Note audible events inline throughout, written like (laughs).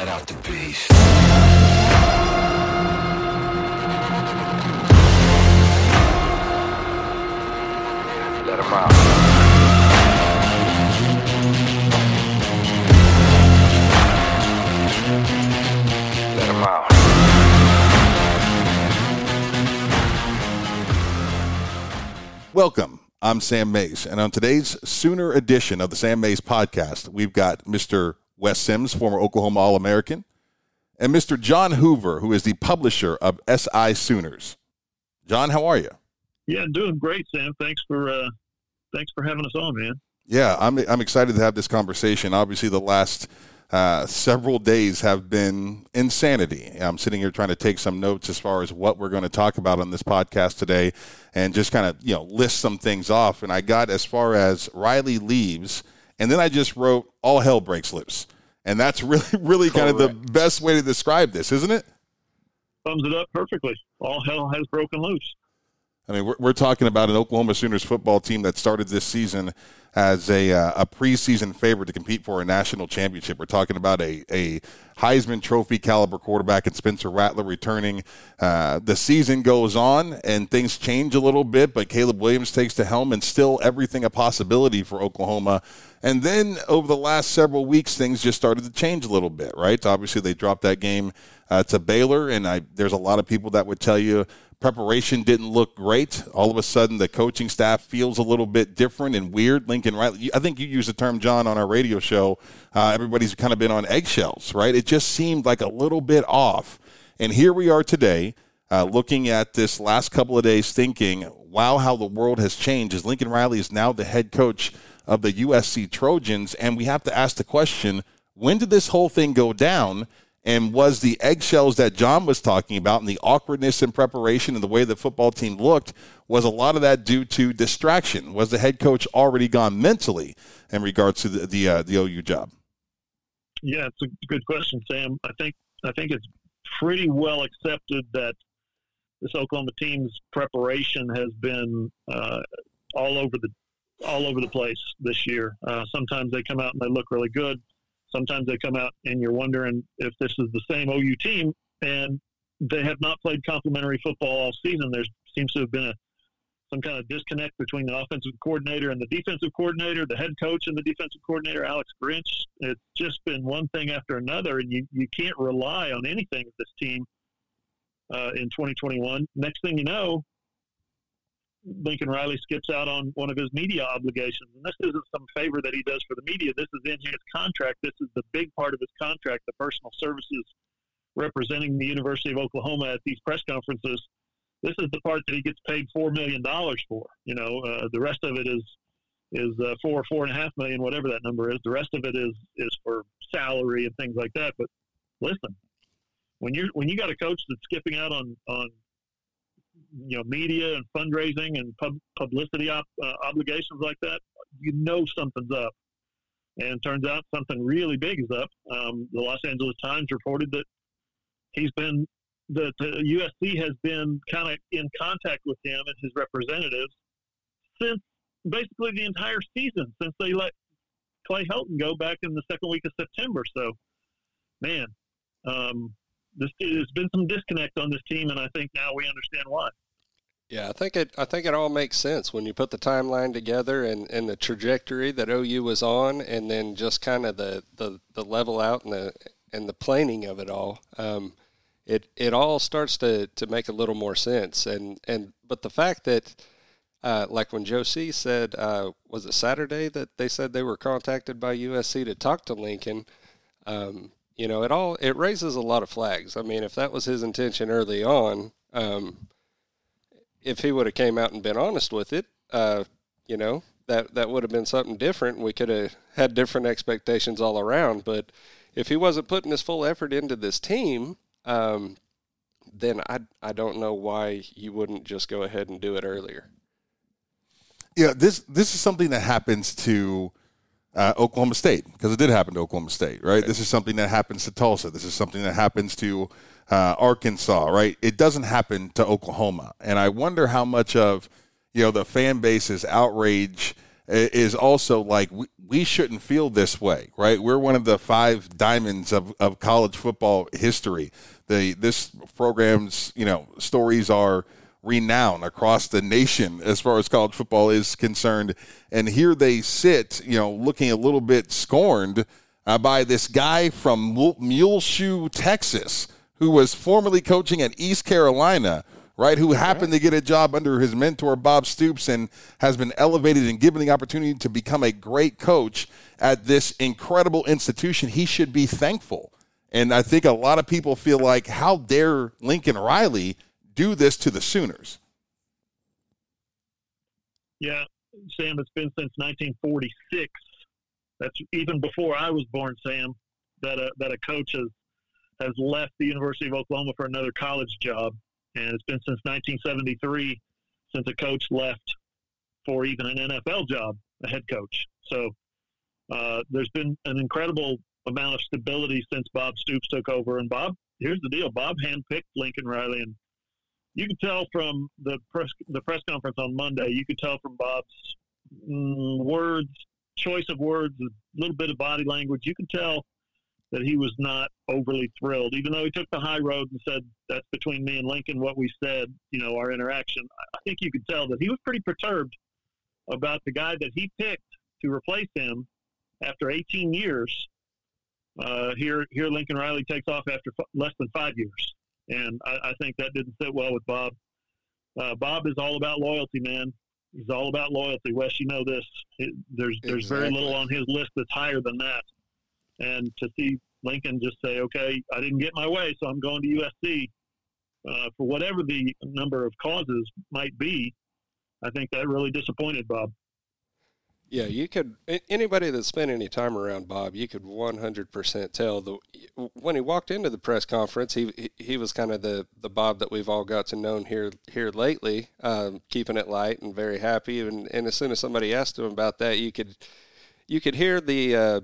Let out the beast. Let him out. Let out. Welcome. I'm Sam Mays, and on today's Sooner edition of the Sam Mays podcast, we've got Mr. Wes Sims, former Oklahoma All American, and Mr. John Hoover, who is the publisher of SI Sooners. John, how are you? Yeah, doing great, Sam. Thanks for uh, thanks for having us on, man. Yeah, I'm, I'm excited to have this conversation. Obviously, the last uh, several days have been insanity. I'm sitting here trying to take some notes as far as what we're going to talk about on this podcast today and just kind of, you know, list some things off. And I got as far as Riley leaves, and then I just wrote all hell breaks loose. And that's (laughs) really, really kind of the best way to describe this, isn't it? Thumbs it up perfectly. All hell has broken loose. I mean, we're, we're talking about an Oklahoma Sooners football team that started this season as a, uh, a preseason favorite to compete for a national championship. We're talking about a, a Heisman Trophy caliber quarterback and Spencer Rattler returning. Uh, the season goes on and things change a little bit, but Caleb Williams takes the helm and still everything a possibility for Oklahoma. And then over the last several weeks, things just started to change a little bit, right? Obviously, they dropped that game uh, to Baylor, and I, there's a lot of people that would tell you preparation didn't look great. All of a sudden, the coaching staff feels a little bit different and weird. Lincoln Riley, I think you used the term, John, on our radio show. Uh, everybody's kind of been on eggshells, right? It just seemed like a little bit off. And here we are today, uh, looking at this last couple of days, thinking, wow, how the world has changed. As Lincoln Riley is now the head coach of the USC Trojans, and we have to ask the question when did this whole thing go down? And was the eggshells that John was talking about and the awkwardness in preparation and the way the football team looked, was a lot of that due to distraction? Was the head coach already gone mentally in regards to the the, uh, the OU job? Yeah, it's a good question, Sam. I think I think it's pretty well accepted that this Oklahoma team's preparation has been uh, all over the all over the place this year. Uh, sometimes they come out and they look really good. Sometimes they come out and you're wondering if this is the same OU team, and they have not played complementary football all season. There seems to have been a some kind of disconnect between the offensive coordinator and the defensive coordinator, the head coach and the defensive coordinator, Alex Grinch. It's just been one thing after another, and you, you can't rely on anything with this team uh, in 2021. Next thing you know, Lincoln Riley skips out on one of his media obligations. And this isn't some favor that he does for the media. This is in his contract. This is the big part of his contract, the personal services representing the University of Oklahoma at these press conferences. This is the part that he gets paid four million dollars for. You know, uh, the rest of it is is uh, four, four and a half million, whatever that number is. The rest of it is is for salary and things like that. But listen, when you when you got a coach that's skipping out on on you know media and fundraising and pub, publicity op, uh, obligations like that, you know something's up. And turns out something really big is up. Um, the Los Angeles Times reported that he's been that the USC has been kind of in contact with him and his representatives since basically the entire season, since they let Clay Helton go back in the second week of September. So, man, um, there's been some disconnect on this team, and I think now we understand why. Yeah, I think it. I think it all makes sense when you put the timeline together and, and the trajectory that OU was on, and then just kind of the, the, the level out and the and the planing of it all. Um, it it all starts to, to make a little more sense. And and but the fact that, uh, like when C said, uh, was it Saturday that they said they were contacted by USC to talk to Lincoln. Um, you know, it all it raises a lot of flags. I mean, if that was his intention early on. Um, if he would have came out and been honest with it, uh, you know, that that would have been something different. We could have had different expectations all around. But if he wasn't putting his full effort into this team, um, then I I don't know why you wouldn't just go ahead and do it earlier. Yeah, this this is something that happens to uh, Oklahoma State because it did happen to Oklahoma State, right? This is something that happens to Tulsa. This is something that happens to uh, Arkansas, right? It doesn't happen to Oklahoma, and I wonder how much of you know the fan base's outrage is also like we, we shouldn't feel this way, right? We're one of the five diamonds of, of college football history. The this program's you know stories are renowned across the nation as far as college football is concerned, and here they sit, you know, looking a little bit scorned uh, by this guy from Muleshoe, Texas, who was formerly coaching at East Carolina right? Who happened to get a job under his mentor, Bob Stoops, and has been elevated and given the opportunity to become a great coach at this incredible institution. He should be thankful. And I think a lot of people feel like, how dare Lincoln Riley do this to the Sooners? Yeah, Sam, it's been since 1946. That's even before I was born, Sam, that a, that a coach has, has left the University of Oklahoma for another college job and it's been since 1973 since a coach left for even an NFL job, a head coach. So uh, there's been an incredible amount of stability since Bob Stoops took over. And Bob, here's the deal: Bob handpicked Lincoln Riley, and you could tell from the press the press conference on Monday. You could tell from Bob's mm, words, choice of words, a little bit of body language. You could tell that he was not overly thrilled, even though he took the high road and said, that's between me and Lincoln, what we said, you know, our interaction. I think you could tell that he was pretty perturbed about the guy that he picked to replace him after 18 years. Uh, here, here, Lincoln Riley takes off after f- less than five years. And I, I, think that didn't sit well with Bob. Uh, Bob is all about loyalty, man. He's all about loyalty. Wes, you know this. It, there's there's exactly. very little on his list that's higher than that. And to see Lincoln just say, okay, I didn't get my way, so I'm going to USC uh, for whatever the number of causes might be, I think that really disappointed Bob. Yeah, you could. Anybody that spent any time around Bob, you could 100% tell the when he walked into the press conference, he he was kind of the the Bob that we've all got to know here here lately, um, keeping it light and very happy. And and as soon as somebody asked him about that, you could you could hear the uh,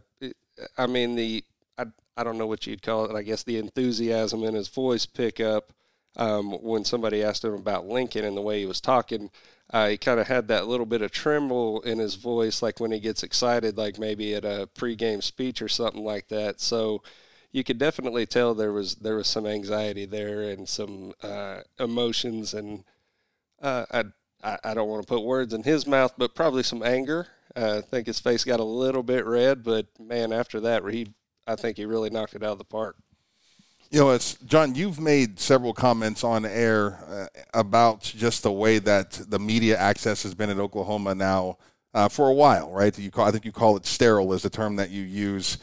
I mean, the I, I don't know what you'd call it. I guess the enthusiasm in his voice pick up um, when somebody asked him about Lincoln and the way he was talking. Uh, he kind of had that little bit of tremble in his voice, like when he gets excited, like maybe at a pregame speech or something like that. So you could definitely tell there was there was some anxiety there and some uh, emotions, and uh, I I don't want to put words in his mouth, but probably some anger uh, I think his face got a little bit red, but man, after that, he I think he really knocked it out of the park. You know, it's John. You've made several comments on air uh, about just the way that the media access has been at Oklahoma now uh, for a while, right? You call, I think you call it sterile is the term that you use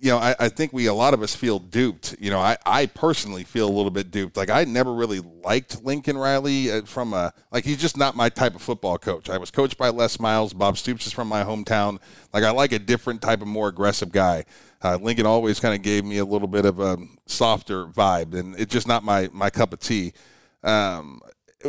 you know, I, I, think we a lot of us feel duped. You know, I, I personally feel a little bit duped. Like I never really liked Lincoln Riley uh, from a like he's just not my type of football coach. I was coached by Les Miles. Bob Stoops is from my hometown. Like I like a different type of more aggressive guy. Uh, Lincoln always kind of gave me a little bit of a softer vibe, and it's just not my my cup of tea. Um,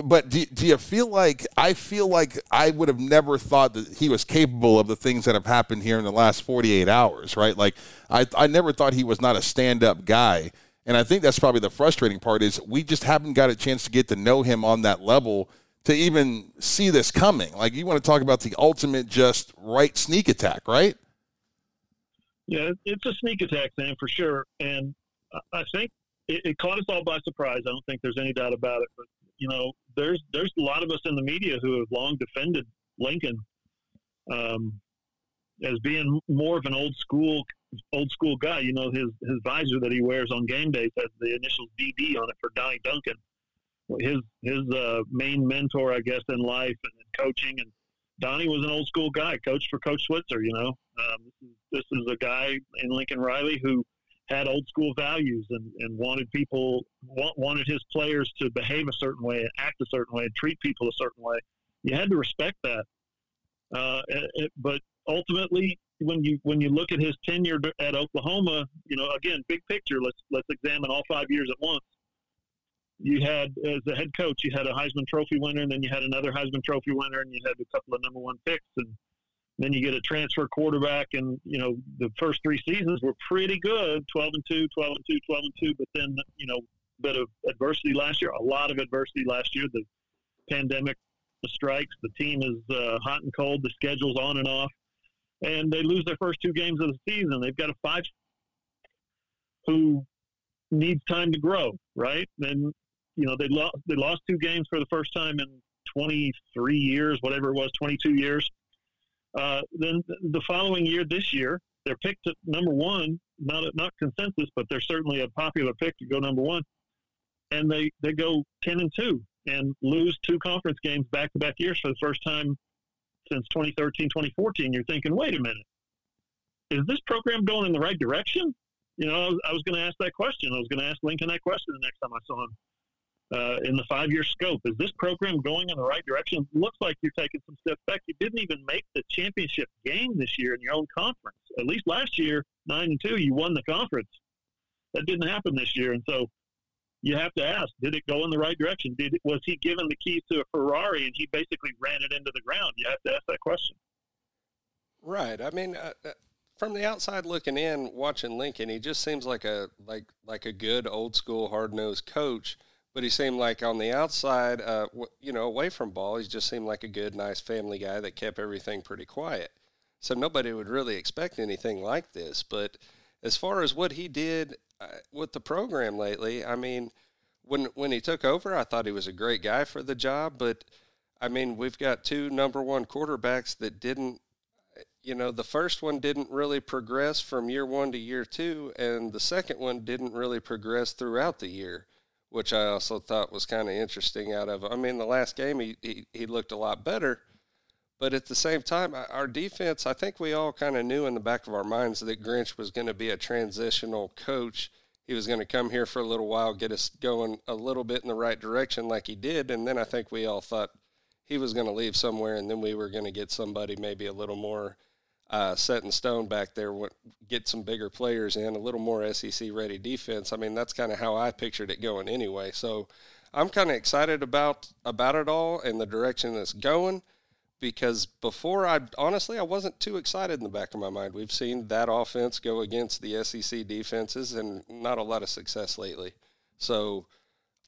but do, do you feel like I feel like I would have never thought that he was capable of the things that have happened here in the last 48 hours, right? Like I, I never thought he was not a stand-up guy. And I think that's probably the frustrating part is we just haven't got a chance to get to know him on that level to even see this coming. Like you want to talk about the ultimate just right sneak attack, right? Yeah, it's a sneak attack, Sam, for sure. And I think it, it caught us all by surprise. I don't think there's any doubt about it. But you know, there's there's a lot of us in the media who have long defended Lincoln um, as being more of an old school old school guy. You know, his his visor that he wears on game days has the initials DD on it for Donnie Duncan. His his uh, main mentor, I guess, in life and in coaching. And Donnie was an old school guy, coached for Coach Switzer. You know, um, this is a guy in Lincoln Riley who had old school values and, and wanted people wanted his players to behave a certain way and act a certain way and treat people a certain way. You had to respect that. Uh, it, but ultimately, when you when you look at his tenure at Oklahoma, you know, again, big picture. Let's let's examine all five years at once. You had as a head coach, you had a Heisman Trophy winner, and then you had another Heisman Trophy winner, and you had a couple of number one picks, and then you get a transfer quarterback, and you know the first three seasons were pretty good, 12 and two, 12 and two, 12 and two. But then you know, a bit of adversity last year, a lot of adversity last year. The pandemic the strikes. The team is uh, hot and cold. The schedule's on and off, and they lose their first two games of the season. They've got a five who needs time to grow, right? Then you know they lost they lost two games for the first time in 23 years, whatever it was, 22 years. Uh, then the following year, this year, they're picked at number one, not not consensus, but they're certainly a popular pick to go number one, and they they go 10 and two and lose two conference games back to back years for the first time since 2013, 2014. You're thinking, wait a minute, is this program going in the right direction? You know, I was, was going to ask that question. I was going to ask Lincoln that question the next time I saw him. Uh, in the five year scope. Is this program going in the right direction? It looks like you're taking some steps back. You didn't even make the championship game this year in your own conference. At least last year, nine and two, you won the conference. That didn't happen this year, and so you have to ask: Did it go in the right direction? Did was he given the keys to a Ferrari and he basically ran it into the ground? You have to ask that question. Right. I mean, uh, uh from the outside looking in, watching Lincoln, he just seems like a like like a good old school hard nosed coach but he seemed like on the outside, uh, you know, away from ball, he just seemed like a good, nice family guy that kept everything pretty quiet. So nobody would really expect anything like this. But as far as what he did uh, with the program lately, I mean, when when he took over, I thought he was a great guy for the job. But I mean, we've got two number one quarterbacks that didn't you know, the first one didn't really progress from year one to year two, and the second one didn't really progress throughout the year which I also thought was kind of interesting. Out of, I mean, the last game he, he, he looked a lot better, but at the same time, our defense, I think we all kind of knew in the back of our minds that Grinch was going to be a transitional coach. He was going to come here for a little while, get us going a little bit in the right direction, like he did, and then I think we all thought he was going to leave somewhere, and then we were going to get somebody maybe a little more uh, set in stone back there, get some bigger players in, a little more SEC ready defense. I mean, that's kind of how I pictured it going anyway. So I'm kind of excited about about it all and the direction it's going because before I honestly I wasn't too excited in the back of my mind. We've seen that offense go against the SEC defenses and not a lot of success lately. So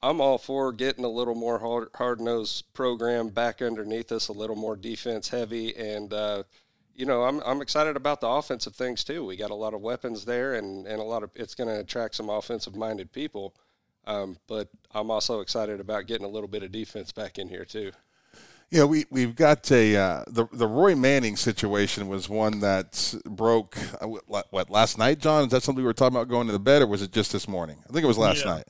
I'm all for getting a little more hard hard nosed program back underneath us, a little more defense heavy and uh, you know, I'm I'm excited about the offensive things too. We got a lot of weapons there, and and a lot of it's going to attract some offensive minded people. Um, but I'm also excited about getting a little bit of defense back in here too. Yeah, we we've got a uh, the the Roy Manning situation was one that broke uh, what last night, John? Is that something we were talking about going to the bed, or was it just this morning? I think it was last yeah. night.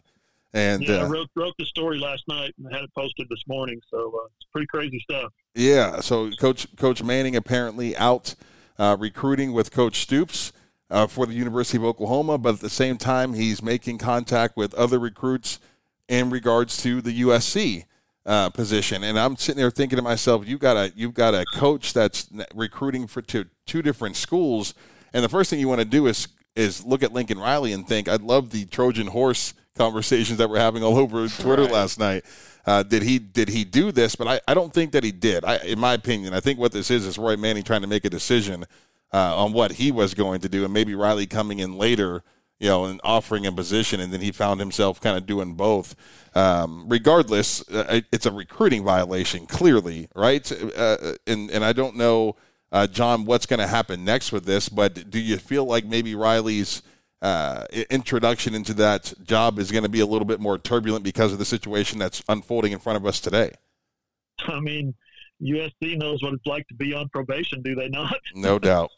And yeah, uh, I wrote wrote the story last night and had it posted this morning. So uh, it's pretty crazy stuff. Yeah. So Coach Coach Manning apparently out uh, recruiting with Coach Stoops uh, for the University of Oklahoma, but at the same time he's making contact with other recruits in regards to the USC. Uh, position, and I'm sitting there thinking to myself, you got a you've got a coach that's recruiting for two two different schools, and the first thing you want to do is is look at Lincoln Riley and think, I'd love the Trojan horse conversations that we're having all over Twitter right. last night. Uh, did he did he do this? But I, I don't think that he did. I, in my opinion, I think what this is is Roy Manning trying to make a decision uh, on what he was going to do, and maybe Riley coming in later, you know, and offering a position, and then he found himself kind of doing both. Um, regardless, uh, it's a recruiting violation, clearly, right? Uh, and and I don't know, uh, John, what's going to happen next with this, but do you feel like maybe Riley's uh, introduction into that job is going to be a little bit more turbulent because of the situation that's unfolding in front of us today. (laughs) I mean, USC knows what it's like to be on probation, do they not? (laughs) No doubt.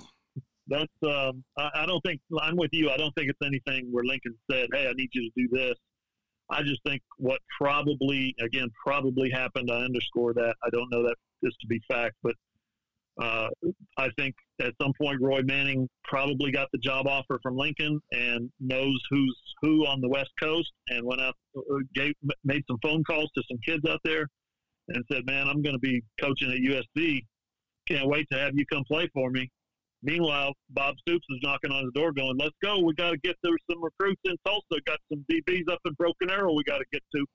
That's. Um, I, I don't think I'm with you. I don't think it's anything where Lincoln said, "Hey, I need you to do this." I just think what probably, again, probably happened. I underscore that. I don't know that this to be fact, but uh, I think at some point Roy Manning probably got the job offer from Lincoln and knows who's who on the West Coast and went out, uh, gave, made some phone calls to some kids out there and said, "Man, I'm going to be coaching at USC. Can't wait to have you come play for me." Meanwhile, Bob Stoops is knocking on his door, going, "Let's go. We got to get there. Some recruits in Tulsa. Got some DBs up in Broken Arrow. We got to get to."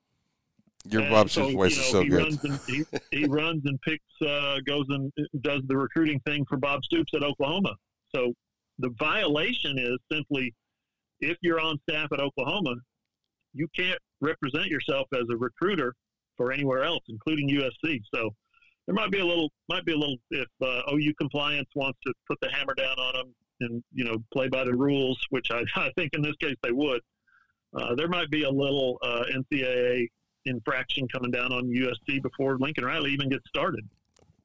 Your and Bob's so, voice you know, is so he good. Runs and, he, he runs and picks, uh, goes and does the recruiting thing for Bob Stoops at Oklahoma. So the violation is simply if you're on staff at Oklahoma, you can't represent yourself as a recruiter for anywhere else, including USC. So there might be a little might be a little if uh, OU compliance wants to put the hammer down on them and you know play by the rules, which I, (laughs) I think in this case they would. Uh, there might be a little uh, NCAA infraction coming down on USC before Lincoln Riley even gets started.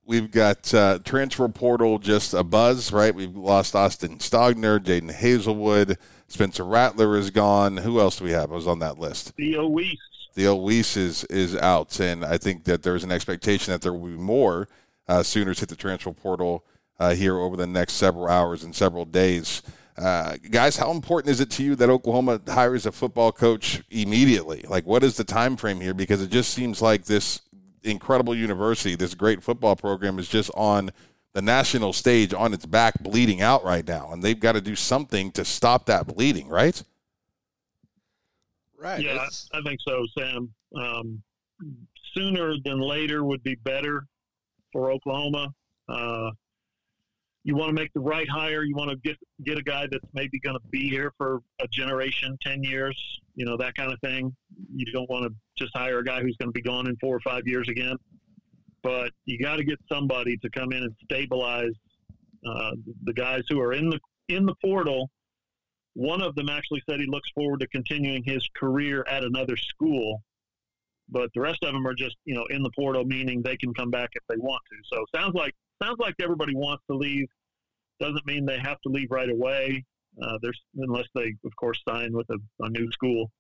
We've got uh, transfer portal just a buzz, right? We've lost Austin Stogner, Jadon Haselwood, Spencer Rattler is gone. Who else do we have? I was on that list. Theo Wease. Theo Wease is is out, and I think that there's an expectation that there will be more uh, Sooners hit the transfer portal uh, here over the next several hours and several days. Uh, guys, how important is it to you that Oklahoma hires a football coach immediately? Like, what is the time frame here? Because it just seems like this incredible university, this great football program, is just on the national stage on its back, bleeding out right now, and they've got to do something to stop that bleeding, right? Right. Yeah, I think so, Sam. Um, sooner than later would be better for Oklahoma. Uh, you want to make the right hire. You want to get get a guy that's maybe going to be here for a generation, ten years, you know that kind of thing. You don't want to just hire a guy who's going to be gone in four or five years again. But you got to get somebody to come in and stabilize uh, the guys who are in the in the portal. One of them actually said he looks forward to continuing his career at another school, but the rest of them are just you know in the portal, meaning they can come back if they want to. So sounds like sounds like everybody wants to leave. Doesn't mean they have to leave right away. Uh, there's unless they, of course, sign with a, a new school.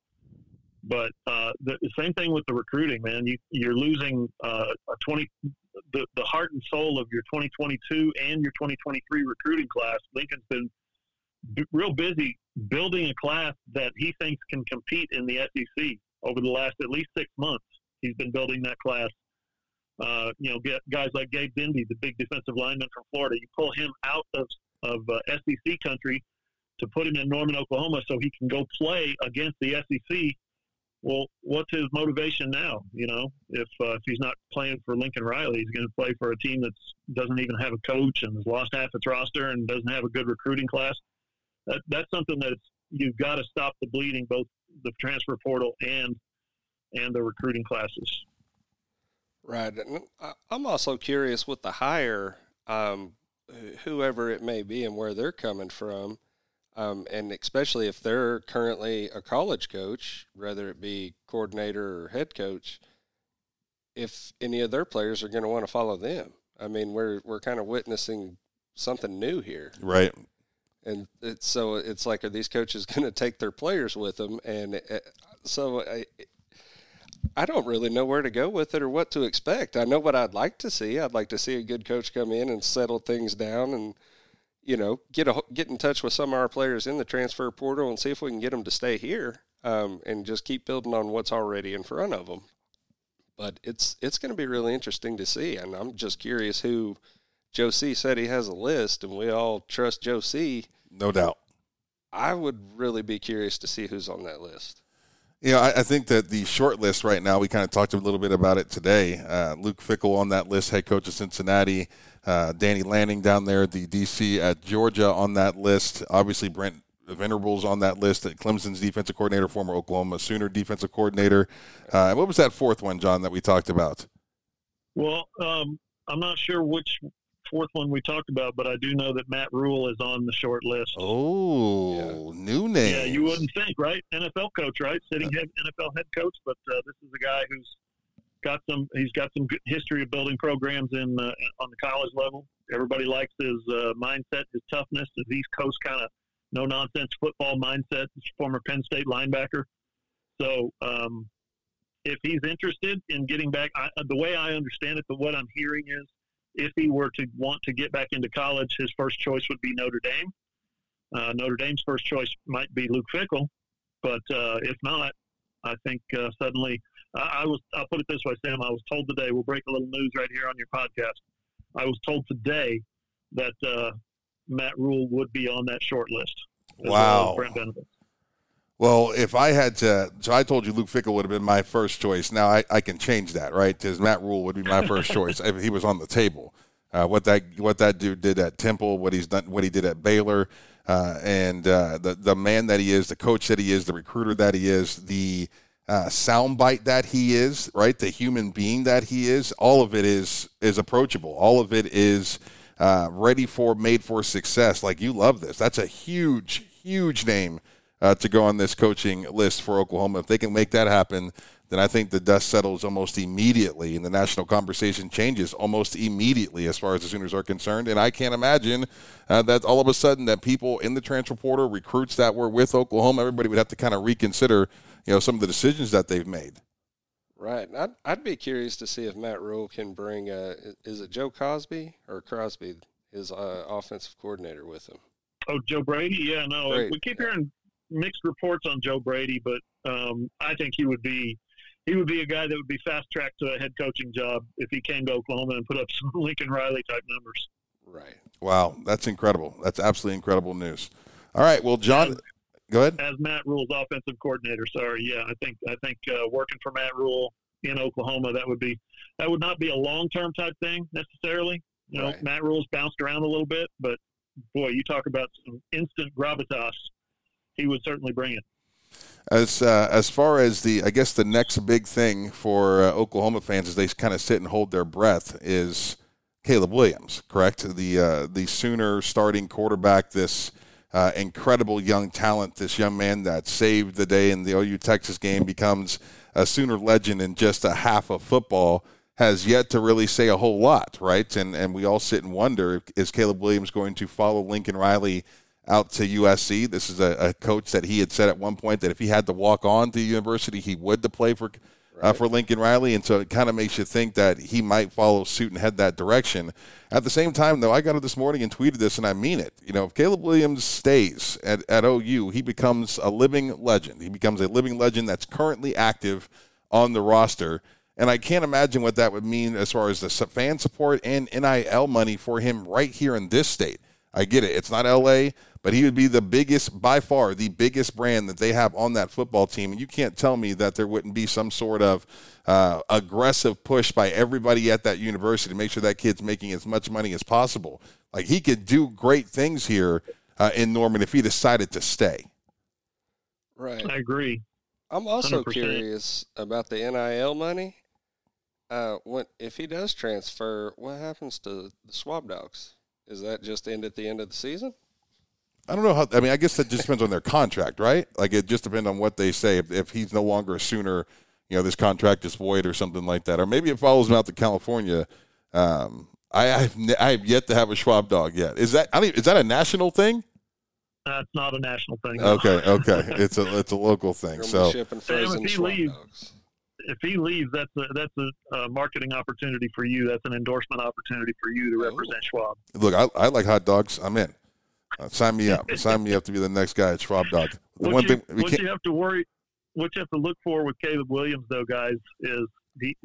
But uh, the, same thing with the recruiting, man. You, you're losing uh, a 20, the, the heart and soul of your 2022 and your 2023 recruiting class. Lincoln's been b- real busy building a class that he thinks can compete in the SEC over the last at least six months. He's been building that class. Uh, you know, get guys like Gabe Dindy, the big defensive lineman from Florida. You pull him out of of uh, SEC country to put him in Norman, Oklahoma, so he can go play against the SEC. Well, what's his motivation now? You know, if uh, if he's not playing for Lincoln Riley, he's going to play for a team that doesn't even have a coach and has lost half its roster and doesn't have a good recruiting class. That, that's something that you've got to stop the bleeding, both the transfer portal and and the recruiting classes. Right. And I'm also curious with the hire, um, whoever it may be and where they're coming from. Um, and especially if they're currently a college coach, whether it be coordinator or head coach, if any of their players are going to want to follow them. I mean, we're we're kind of witnessing something new here, right? And it's, so it's like, are these coaches (laughs) going to take their players with them? And it, uh, so I, I don't really know where to go with it or what to expect. I know what I'd like to see. I'd like to see a good coach come in and settle things down and you know get a get in touch with some of our players in the transfer portal and see if we can get them to stay here um, and just keep building on what's already in front of them. But it's it's going to be really interesting to see, and I'm just curious who Joe C said he has a list, and we all trust Joe C. No doubt. I would really be curious to see who's on that list. You know, I, I, think that the short list right now, we kind of talked a little bit about it today. Uh, Luke Fickell on that list, head coach of Cincinnati. Uh, Danny Lanning down there, the DC at Georgia on that list. Obviously, Brent Venables on that list. Clemson's defensive coordinator, former Oklahoma Sooner defensive coordinator. Uh, what was that fourth one, John, that we talked about? Well, um, I'm not sure which fourth one we talked about, but I do know that Matt Rhule is on the short list. Oh, yeah. new name. Yeah, you wouldn't think, right? NFL coach, right? Sitting head NFL head coach, but uh, this is a guy who's got some. He's got some good history of building programs in uh, on the college level. Everybody likes his uh, mindset, his toughness, his East Coast kind of no nonsense football mindset. He's former Penn State linebacker. So um, if he's interested in getting back, I, the way I understand it, the what I'm hearing is if he were to want to get back into college, his first choice would be Notre Dame. Uh, Notre Dame's first choice might be Luke Fickell, but uh, if not, I think uh, suddenly I, I was. I'll put it this way, Sam. I was told today. We'll break a little news right here on your podcast. I was told today that uh, Matt Rhule would be on that short list. Wow. Well Brent well, if I had to, so I told you Luke Fickell would have been my first choice. Now I, I can change that, right? Because Matt Rhule would be my first (laughs) choice if he was on the table. Uh, what that what that dude did at Temple, what he's done, what he did at Baylor, uh, and uh, the the man that he is, the coach that he is, the recruiter that he is, the uh, soundbite that he is, right? The human being that he is. All of it is is approachable. All of it is uh, ready for, made for success. Like you love this. That's a huge, huge name uh, to go on this coaching list for Oklahoma. If they can make that happen, then I think the dust settles almost immediately and the national conversation changes almost immediately as far as the Sooners are concerned. And I can't imagine uh, that all of a sudden that people in the transfer portal, recruits that were with Oklahoma, everybody would have to kind of reconsider, you know, some of the decisions that they've made. Right. I'd, I'd be curious to see if Matt Rhule can bring, uh, is it Joe Cosby or Crosby, his uh, offensive coordinator with him? Oh, Joe Brady? Yeah, no. Brady, We keep hearing mixed reports on Joe Brady, but um, I think he would be he would be a guy that would be fast tracked to a head coaching job if he came to Oklahoma and put up (laughs) some Lincoln Riley type numbers. Right. Wow, that's incredible. That's absolutely incredible news. All right, well, John, go ahead. As Matt Rhule's offensive coordinator, sorry, yeah, I think I think uh, working for Matt Rhule in Oklahoma that would be that would not be a long term type thing necessarily. You know, Right. Matt Rhule's bounced around a little bit, but boy, you talk about some instant gravitas. He would certainly bring it. As uh, as far as the, I guess the next big thing for uh, Oklahoma fans as they kind of sit and hold their breath is Caleb Williams, correct? The uh, the Sooner starting quarterback, this uh, incredible young talent, this young man that saved the day in the OU Texas game, becomes a Sooner legend in just a half of football. Has yet to really say a whole lot, right? And and we all sit and wonder: Is Caleb Williams going to follow Lincoln Riley? Out to USC. This is a, a, coach that he had said at one point that if he had to walk on to university, he would to play for uh, for Lincoln Riley, and so it kind of makes you think that he might follow suit and head that direction. At the same time, though, I got it this morning and tweeted this, and I mean it. You know, if Caleb Williams stays at, at OU, he becomes a living legend. He becomes a living legend that's currently active on the roster. And I can't imagine what that would mean as far as the fan support and NIL money for him right here in this state. I get it. It's not LA, but he would be the biggest, by far, the biggest brand that they have on that football team. And you can't tell me that there wouldn't be some sort of uh, aggressive push by everybody at that university to make sure that kid's making as much money as possible. Like he could do great things here uh, in Norman if he decided to stay. Right. I agree. I'm also 100%. curious about the NIL money. Uh, when if he does transfer, what happens to the Schwab dogs? Is that just end at the end of the season? I don't know how. I mean, I guess that just depends on their contract, right? Like it just depends on what they say. If, if he's no longer a Sooner, you know, this contract is void or something like that, or maybe it follows him out to California. Um, I I've, I have yet to have a Schwab dog yet. Is that I don't, is that a national thing? That's not a national thing. Okay, okay, (laughs) it's a it's a local thing. You're So shipping Sam, if frozen he leaves- dogs. If he leaves, that's a that's a uh, marketing opportunity for you. That's an endorsement opportunity for you to represent Schwab. look, I, I like hot dogs. I'm in. Uh, sign me up. (laughs) sign me up to be the next guy at Schwab Dog. The what one you, thing we what can't. you have to worry, what you have to look for with Caleb Williams, though, guys, is the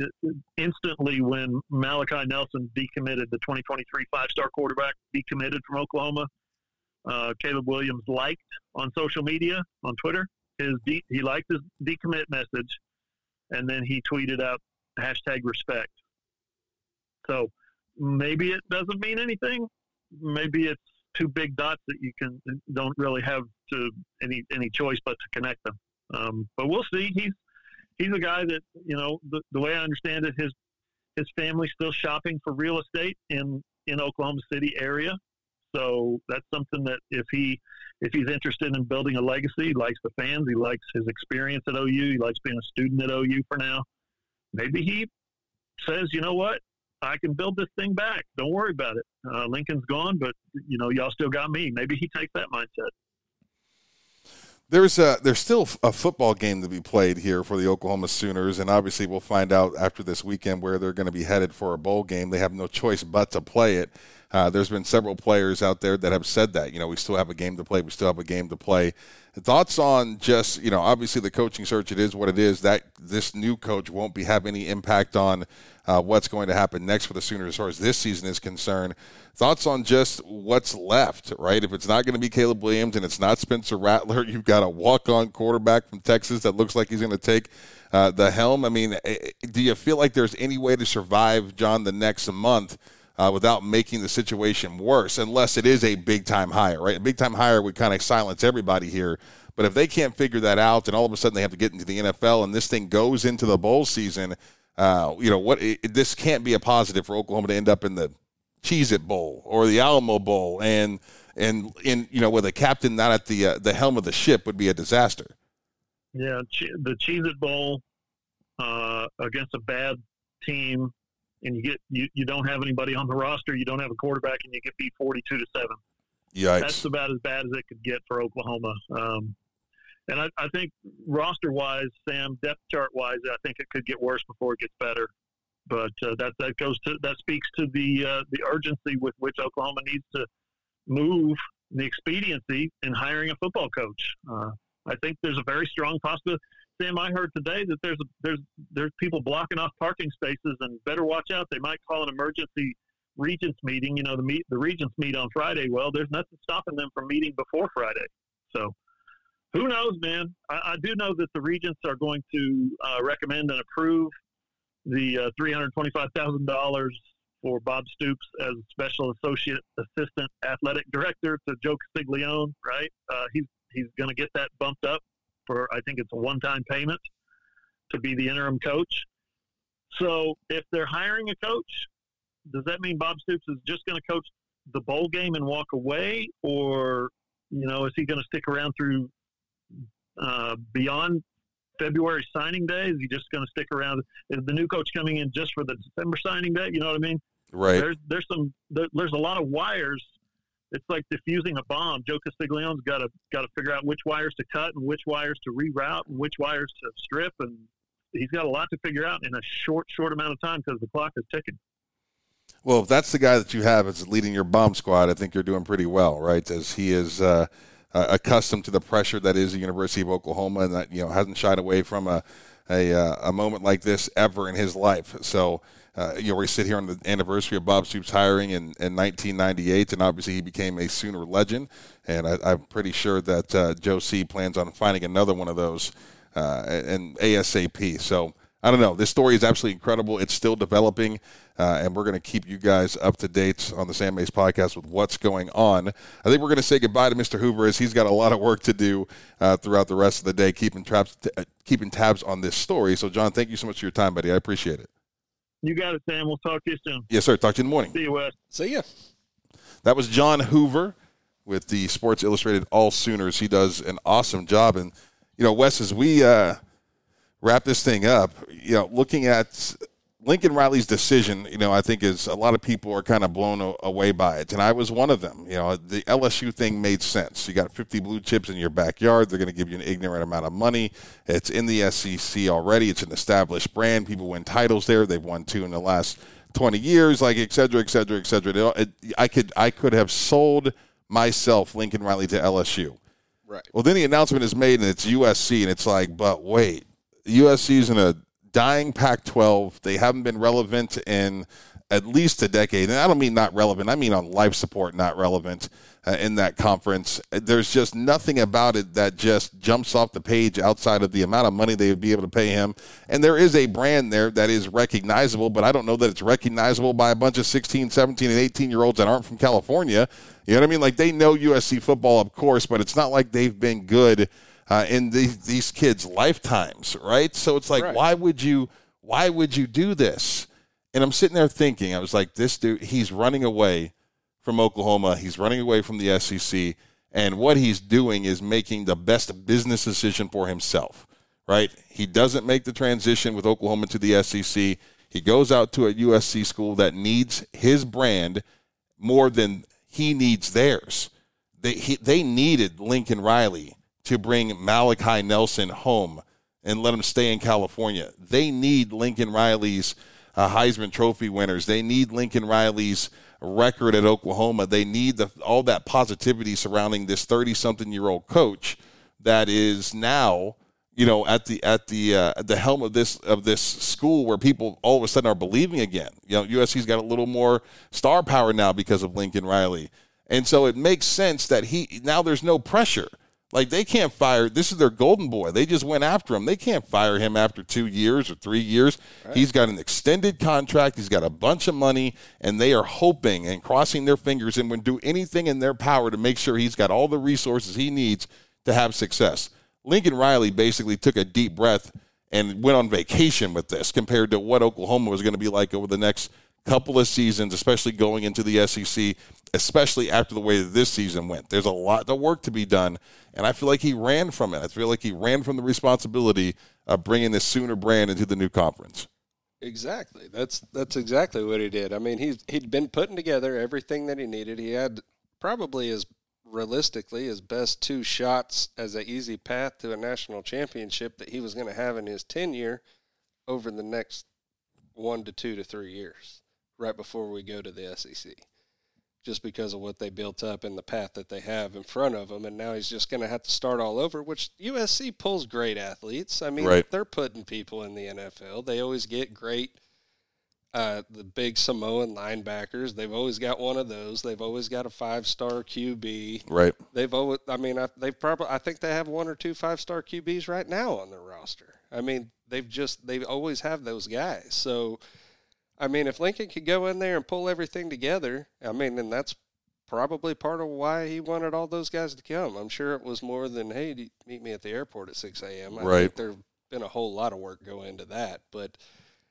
instantly when Malachi Nelson decommitted, the 2023 five-star quarterback decommitted from Oklahoma. Uh, Caleb Williams liked on social media on Twitter his de- he liked his decommit message, and then he tweeted out hashtag respect. So maybe it doesn't mean anything. Maybe it's two big dots that you can don't really have to any any choice but to connect them. Um, but we'll see. He's he's a guy that you know the, the way I understand it, his his family's still shopping for real estate in in Oklahoma City area. So that's something that if he if he's interested in building a legacy, he likes the fans, he likes his experience at OU, he likes being a student at OU for now. Maybe he says, you know what, I can build this thing back. Don't worry about it. Uh, Lincoln's gone, but you know y'all still got me. Maybe he takes that mindset. There's a there's still a football game to be played here for the Oklahoma Sooners, and obviously we'll find out after this weekend where they're going to be headed for a bowl game. They have no choice but to play it. Uh, there's been several players out there that have said that. You know, we still have a game to play. We still have a game to play. Thoughts on just you know, obviously the coaching search. It is what it is. That this new coach won't be have any impact on uh, what's going to happen next for the Sooners as far as this season is concerned. Thoughts on just what's left, right? If it's not going to be Caleb Williams and it's not Spencer Rattler, (laughs) you've got a walk-on quarterback from Texas that looks like he's going to take uh, the helm. I mean, eh, do you feel like there's any way to survive, John, the next month? Uh, without making the situation worse, unless it is a big time hire, right? A big time hire would kind of silence everybody here. But if they can't figure that out, and all of a sudden they have to get into the NFL, and this thing goes into the bowl season, uh, you know what? It, this can't be a positive for Oklahoma to end up in the Cheez It Bowl or the Alamo Bowl, and and in you know with a captain not at the uh, the helm of the ship would be a disaster. Yeah, the Cheez It Bowl uh, against a bad team, and you get you, you don't have anybody on the roster, you don't have a quarterback, and you get beat forty two to seven. Yikes! That's about as bad as it could get for Oklahoma. Um, and I, I think roster wise, Sam, depth chart wise, I think it could get worse before it gets better. But uh, that that goes to that speaks to the uh, the urgency with which Oklahoma needs to move the expediency in hiring a football coach. Uh, I think there's a very strong possibility. Sam, I heard today that there's there's there's people blocking off parking spaces, and better watch out. They might call an emergency regents meeting. You know, the meet the regents meet on Friday. Well, there's nothing stopping them from meeting before Friday. So, who knows, man? I, I do know that the regents are going to uh, recommend and approve the uh, three hundred twenty-five thousand dollars for Bob Stoops as special associate assistant athletic director to Joe Castiglione. Right? Uh, he's he's going to get that bumped up for I think it's a one-time payment to be the interim coach. So if they're hiring a coach, does that mean Bob Stoops is just going to coach the bowl game and walk away, or you know, is he going to stick around through uh, beyond February signing day? Is he just going to stick around? Is the new coach coming in just for the December signing day? You know what I mean? Right. There's there's some there, there's a lot of wires. It's like diffusing a bomb. Joe Castiglione's got to got to figure out which wires to cut and which wires to reroute and which wires to strip, and he's got a lot to figure out in a short short amount of time because the clock is ticking. Well, if that's the guy that you have as leading your bomb squad, I think you're doing pretty well, right? As he is uh, uh, accustomed to the pressure that is the University of Oklahoma, and that you know hasn't shied away from a a, uh, a moment like this ever in his life. So. Uh, you know, we sit here on the anniversary of Bob Stoops hiring in, in 1998, and obviously he became a Sooner legend. And I, am pretty sure that uh, Joe C plans on finding another one of those uh, and ASAP. So I don't know. This story is absolutely incredible. It's still developing, uh, and we're going to keep you guys up to date on the Sam Mays podcast with what's going on. I think we're going to say goodbye to Mr. Hoover as he's got a lot of work to do uh, throughout the rest of the day, keeping tabs, t- uh, keeping tabs on this story. So, John, thank you so much for your time, buddy. I appreciate it. You got it, Sam. We'll talk to you soon. Yes, sir. Talk to you in the morning. See you, Wes. See ya. That was John Hoover with the Sports Illustrated All Sooners. He does an awesome job, and you know, Wes, as we uh, wrap this thing up, you know, looking at Lincoln Riley's decision, you know, I think is a lot of people are kind of blown away by it, and I was one of them. You know, the LSU thing made sense. You got 50 blue chips in your backyard; they're going to give you an ignorant amount of money. It's in the SEC already. It's an established brand. People win titles there. They've won two in the last 20 years, like et cetera, et cetera, et cetera. It, I could I could have sold myself Lincoln Riley to LSU. Right. Well, then the announcement is made, and it's USC, and it's like, but wait, USC's in a dying Pac 12. They haven't been relevant in at least a decade. And I don't mean not relevant, I mean on life support, not relevant uh, in that conference. There's just nothing about it that just jumps off the page outside of the amount of money they would be able to pay him. And there is a brand there that is recognizable, but I don't know that it's recognizable by a bunch of 16, 17, and 18 year olds that aren't from California. You know what I mean? Like they know USC football, of course, but it's not like they've been good uh, in these, these kids' lifetimes, right? So it's like, right. why would you? Why would you do this? And I'm sitting there thinking, I was like, this dude, he's running away from Oklahoma. He's running away from the SEC. And what he's doing is making the best business decision for himself, right? He doesn't make the transition with Oklahoma to the SEC. He goes out to a USC school that needs his brand more than he needs theirs. They, he, they needed Lincoln Riley to bring Malachi Nelson home and let him stay in California. They need Lincoln Riley's uh, Heisman Trophy winners. They need Lincoln Riley's record at Oklahoma. They need the, all that positivity surrounding this 30 something year old coach that is now you know at the at the uh, at the helm of this of this school where people all of a sudden are believing again. You know, USC's got a little more star power now because of Lincoln Riley. And so it makes sense that he now there's no pressure. Like they can't fire. This is their golden boy. They just went after him. They can't fire him after two years or three years. Right. He's got an extended contract. He's got a bunch of money, and they are hoping and crossing their fingers and would do anything in their power to make sure he's got all the resources he needs to have success. Lincoln Riley basically took a deep breath and went on vacation with this compared to what Oklahoma was going to be like over the next couple of seasons, especially going into the SEC, especially after the way this season went. There's a lot of work to be done, and I feel like he ran from it. I feel like he ran from the responsibility of bringing this Sooner brand into the new conference. Exactly. That's that's exactly what he did. I mean, he's he'd been putting together everything that he needed. He had probably as realistically his best two shots as an easy path to a national championship that he was going to have in his tenure over the next one to two to three years, right before we go to the SEC just because of what they built up and the path that they have in front of them. And now he's just going to have to start all over, which USC pulls great athletes. I mean, Right. they're putting people in the NFL. They always get great, uh, the big Samoan linebackers. They've always got one of those. They've always got a five star QB. Right. They've always, I mean, I, they probably, I think they have one or two five star QBs right now on their roster. I mean, they've just, they always have those guys. So, I mean, if Lincoln could go in there and pull everything together, I mean, then that's probably part of why he wanted all those guys to come. I'm sure it was more than, hey, meet me at the airport at 6 a.m. I Right. think there's been a whole lot of work go into that. But,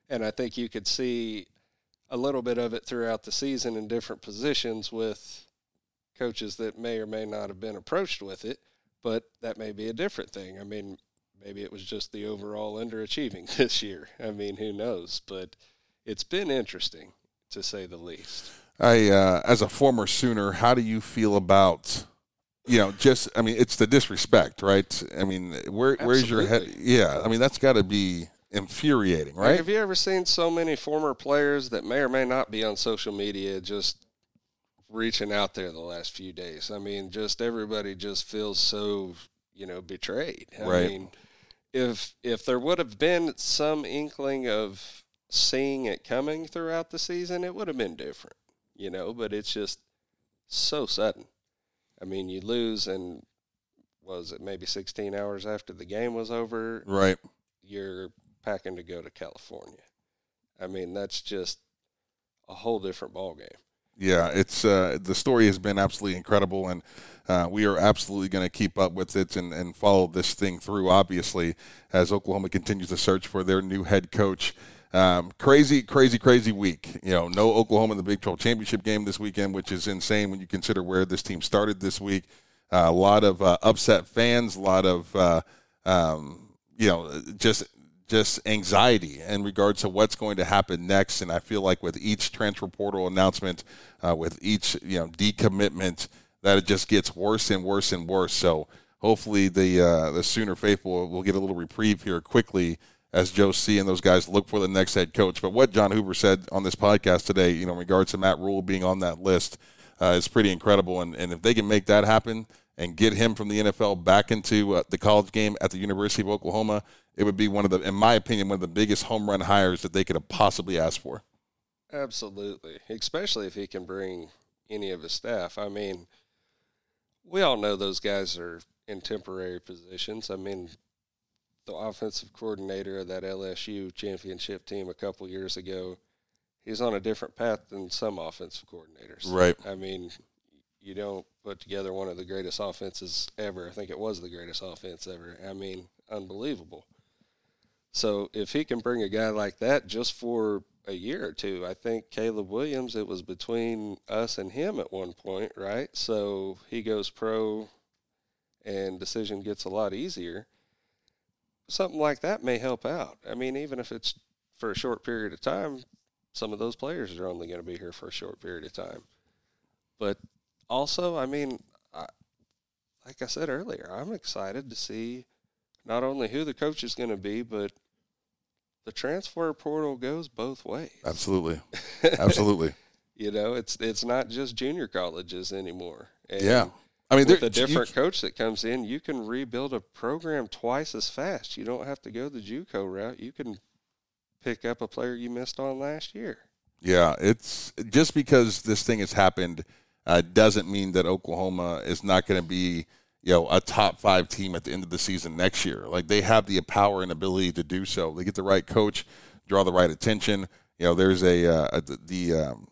and I think you could see a little bit of it throughout the season in different positions with coaches that may or may not have been approached with it, but that may be a different thing. I mean, maybe it was just the overall underachieving (laughs) this year. I mean, who knows? But it's been interesting to say the least. I, uh, as a former Sooner, how do you feel about, you know, just I mean, it's the disrespect, right? I mean, where where's your head? Yeah, I mean, that's got to be infuriating, Like, right? have you ever seen so many former players that may or may not be on social media just reaching out there the last few days? I mean, just everybody just feels so, you know, betrayed. I Right. mean, if if there would have been some inkling of seeing it coming throughout the season, it would have been different, you know, but it's just so sudden. I mean, you lose and was it maybe 16 hours after the game was over? Right. you're packing to go to California. I mean, that's just a whole different ballgame. Yeah, it's uh, the story has been absolutely incredible, and uh, we are absolutely going to keep up with it and, and follow this thing through. Obviously, as Oklahoma continues to search for their new head coach. Um, crazy, crazy, crazy week. You know, no Oklahoma in the Big 12 championship game this weekend, which is insane when you consider where this team started this week. Uh, a lot of uh, upset fans, a lot of uh, um, you know, just just anxiety in regards to what's going to happen next. And I feel like with each transfer portal announcement, uh, with each you know decommitment, that it just gets worse and worse and worse. So hopefully the uh, the Sooner faithful will get a little reprieve here quickly as Joe C and those guys look for the next head coach. But what John Hoover said on this podcast today, you know, in regards to Matt Rhule being on that list, uh, is pretty incredible. And, and if they can make that happen and get him from the NFL back into uh, the college game at the University of Oklahoma, it would be one of the, in my opinion, one of the biggest home run hires that they could have possibly asked for. Absolutely, especially if he can bring any of his staff. I mean, we all know those guys are in temporary positions. I mean, the offensive coordinator of that LSU championship team a couple years ago, he's on a different path than some offensive coordinators. Right. I mean, you don't put together one of the greatest offenses ever. I think it was the greatest offense ever. I mean, unbelievable. So if he can bring a guy like that just for a year or two, I think Caleb Williams, it was between us and him at one point, right? So he goes pro and decision gets a lot easier. Something like that may help out. I mean, even if it's for a short period of time, some of those players are only going to be here for a short period of time. But also, I mean, I, like I said earlier, I'm excited to see not only who the coach is going to be, but the transfer portal goes both ways. Absolutely. (laughs) Absolutely. you know, it's it's not just junior colleges anymore. And yeah. I mean, with a different you- coach that comes in, you can rebuild a program twice as fast. You don't have to go the JUCO route. You can pick up a player you missed on last year. Yeah, it's just because this thing has happened uh, doesn't mean that Oklahoma is not going to be, you know, a top five team at the end of the season next year. Like they have the power and ability to do so. They get the right coach, draw the right attention. You know, there's a, uh, a the um,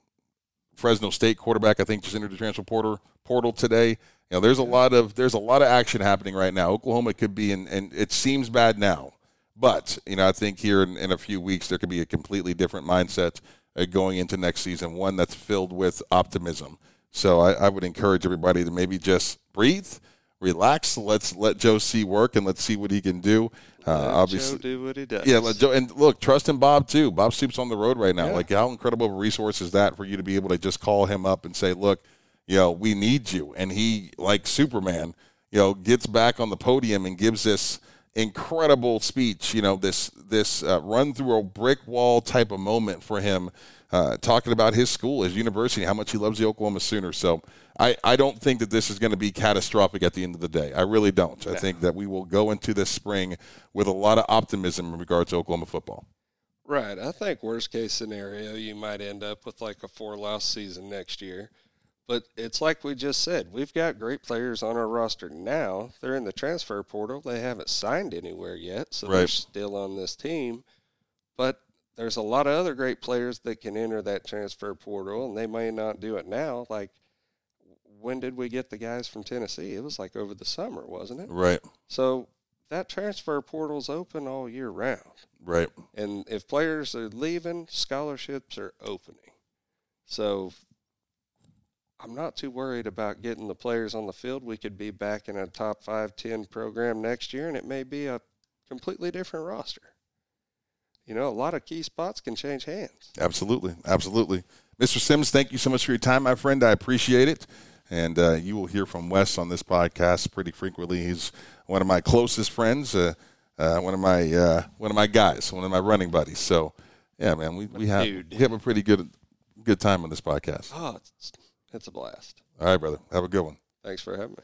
Fresno State quarterback I think just entered the transfer portal portal today. You know, there's a lot of there's a lot of action happening right now. Oklahoma could be in, and it seems bad now, but you know, I think here in, in a few weeks there could be a completely different mindset uh, going into next season, one that's filled with optimism. So I, I would encourage everybody to maybe just breathe, relax. Let's let Joe C work and let's see what he can do. Uh, Let obviously, Joe do what he does. yeah, let Joe and look, trust in Bob too. Bob Stoops on the road right now. Yeah. Like how incredible of a resource is that for you to be able to just call him up and say, "Look, you know, we need you." And he, like Superman, you know, gets back on the podium and gives this incredible speech. You know, this this uh, run through a brick wall type of moment for him, uh, talking about his school, his university, how much he loves the Oklahoma Sooners. So. I, I don't think that this is going to be catastrophic at the end of the day. I really don't. I think that we will go into this spring with a lot of optimism in regards to Oklahoma football. Right. I think worst case scenario, you might end up with like a four loss season next year. But it's like we just said, we've got great players on our roster now. They're in the transfer portal. They haven't signed anywhere yet, so they're still on this team. But there's a lot of other great players that can enter that transfer portal, and they may not do it now. Like, when did we get the guys from Tennessee? It was like over the summer, wasn't it? Right, So that transfer portal's open all year round. right. And if players are leaving, scholarships are opening. So I'm not too worried about getting the players on the field. We could be back in a top five, ten program next year, and it may be a completely different roster. You know, a lot of key spots can change hands. Absolutely, absolutely. Mr. Sims, thank you so much for your time, my friend. I appreciate it. And uh, you will hear from Wes on this podcast pretty frequently. He's one of my closest friends, uh, uh, one of my uh, one of my guys, one of my running buddies. So, yeah, man, we, we have Dude. we have a pretty good good time on this podcast. Oh, it's a blast. All right, brother. Have a good one. Thanks for having me.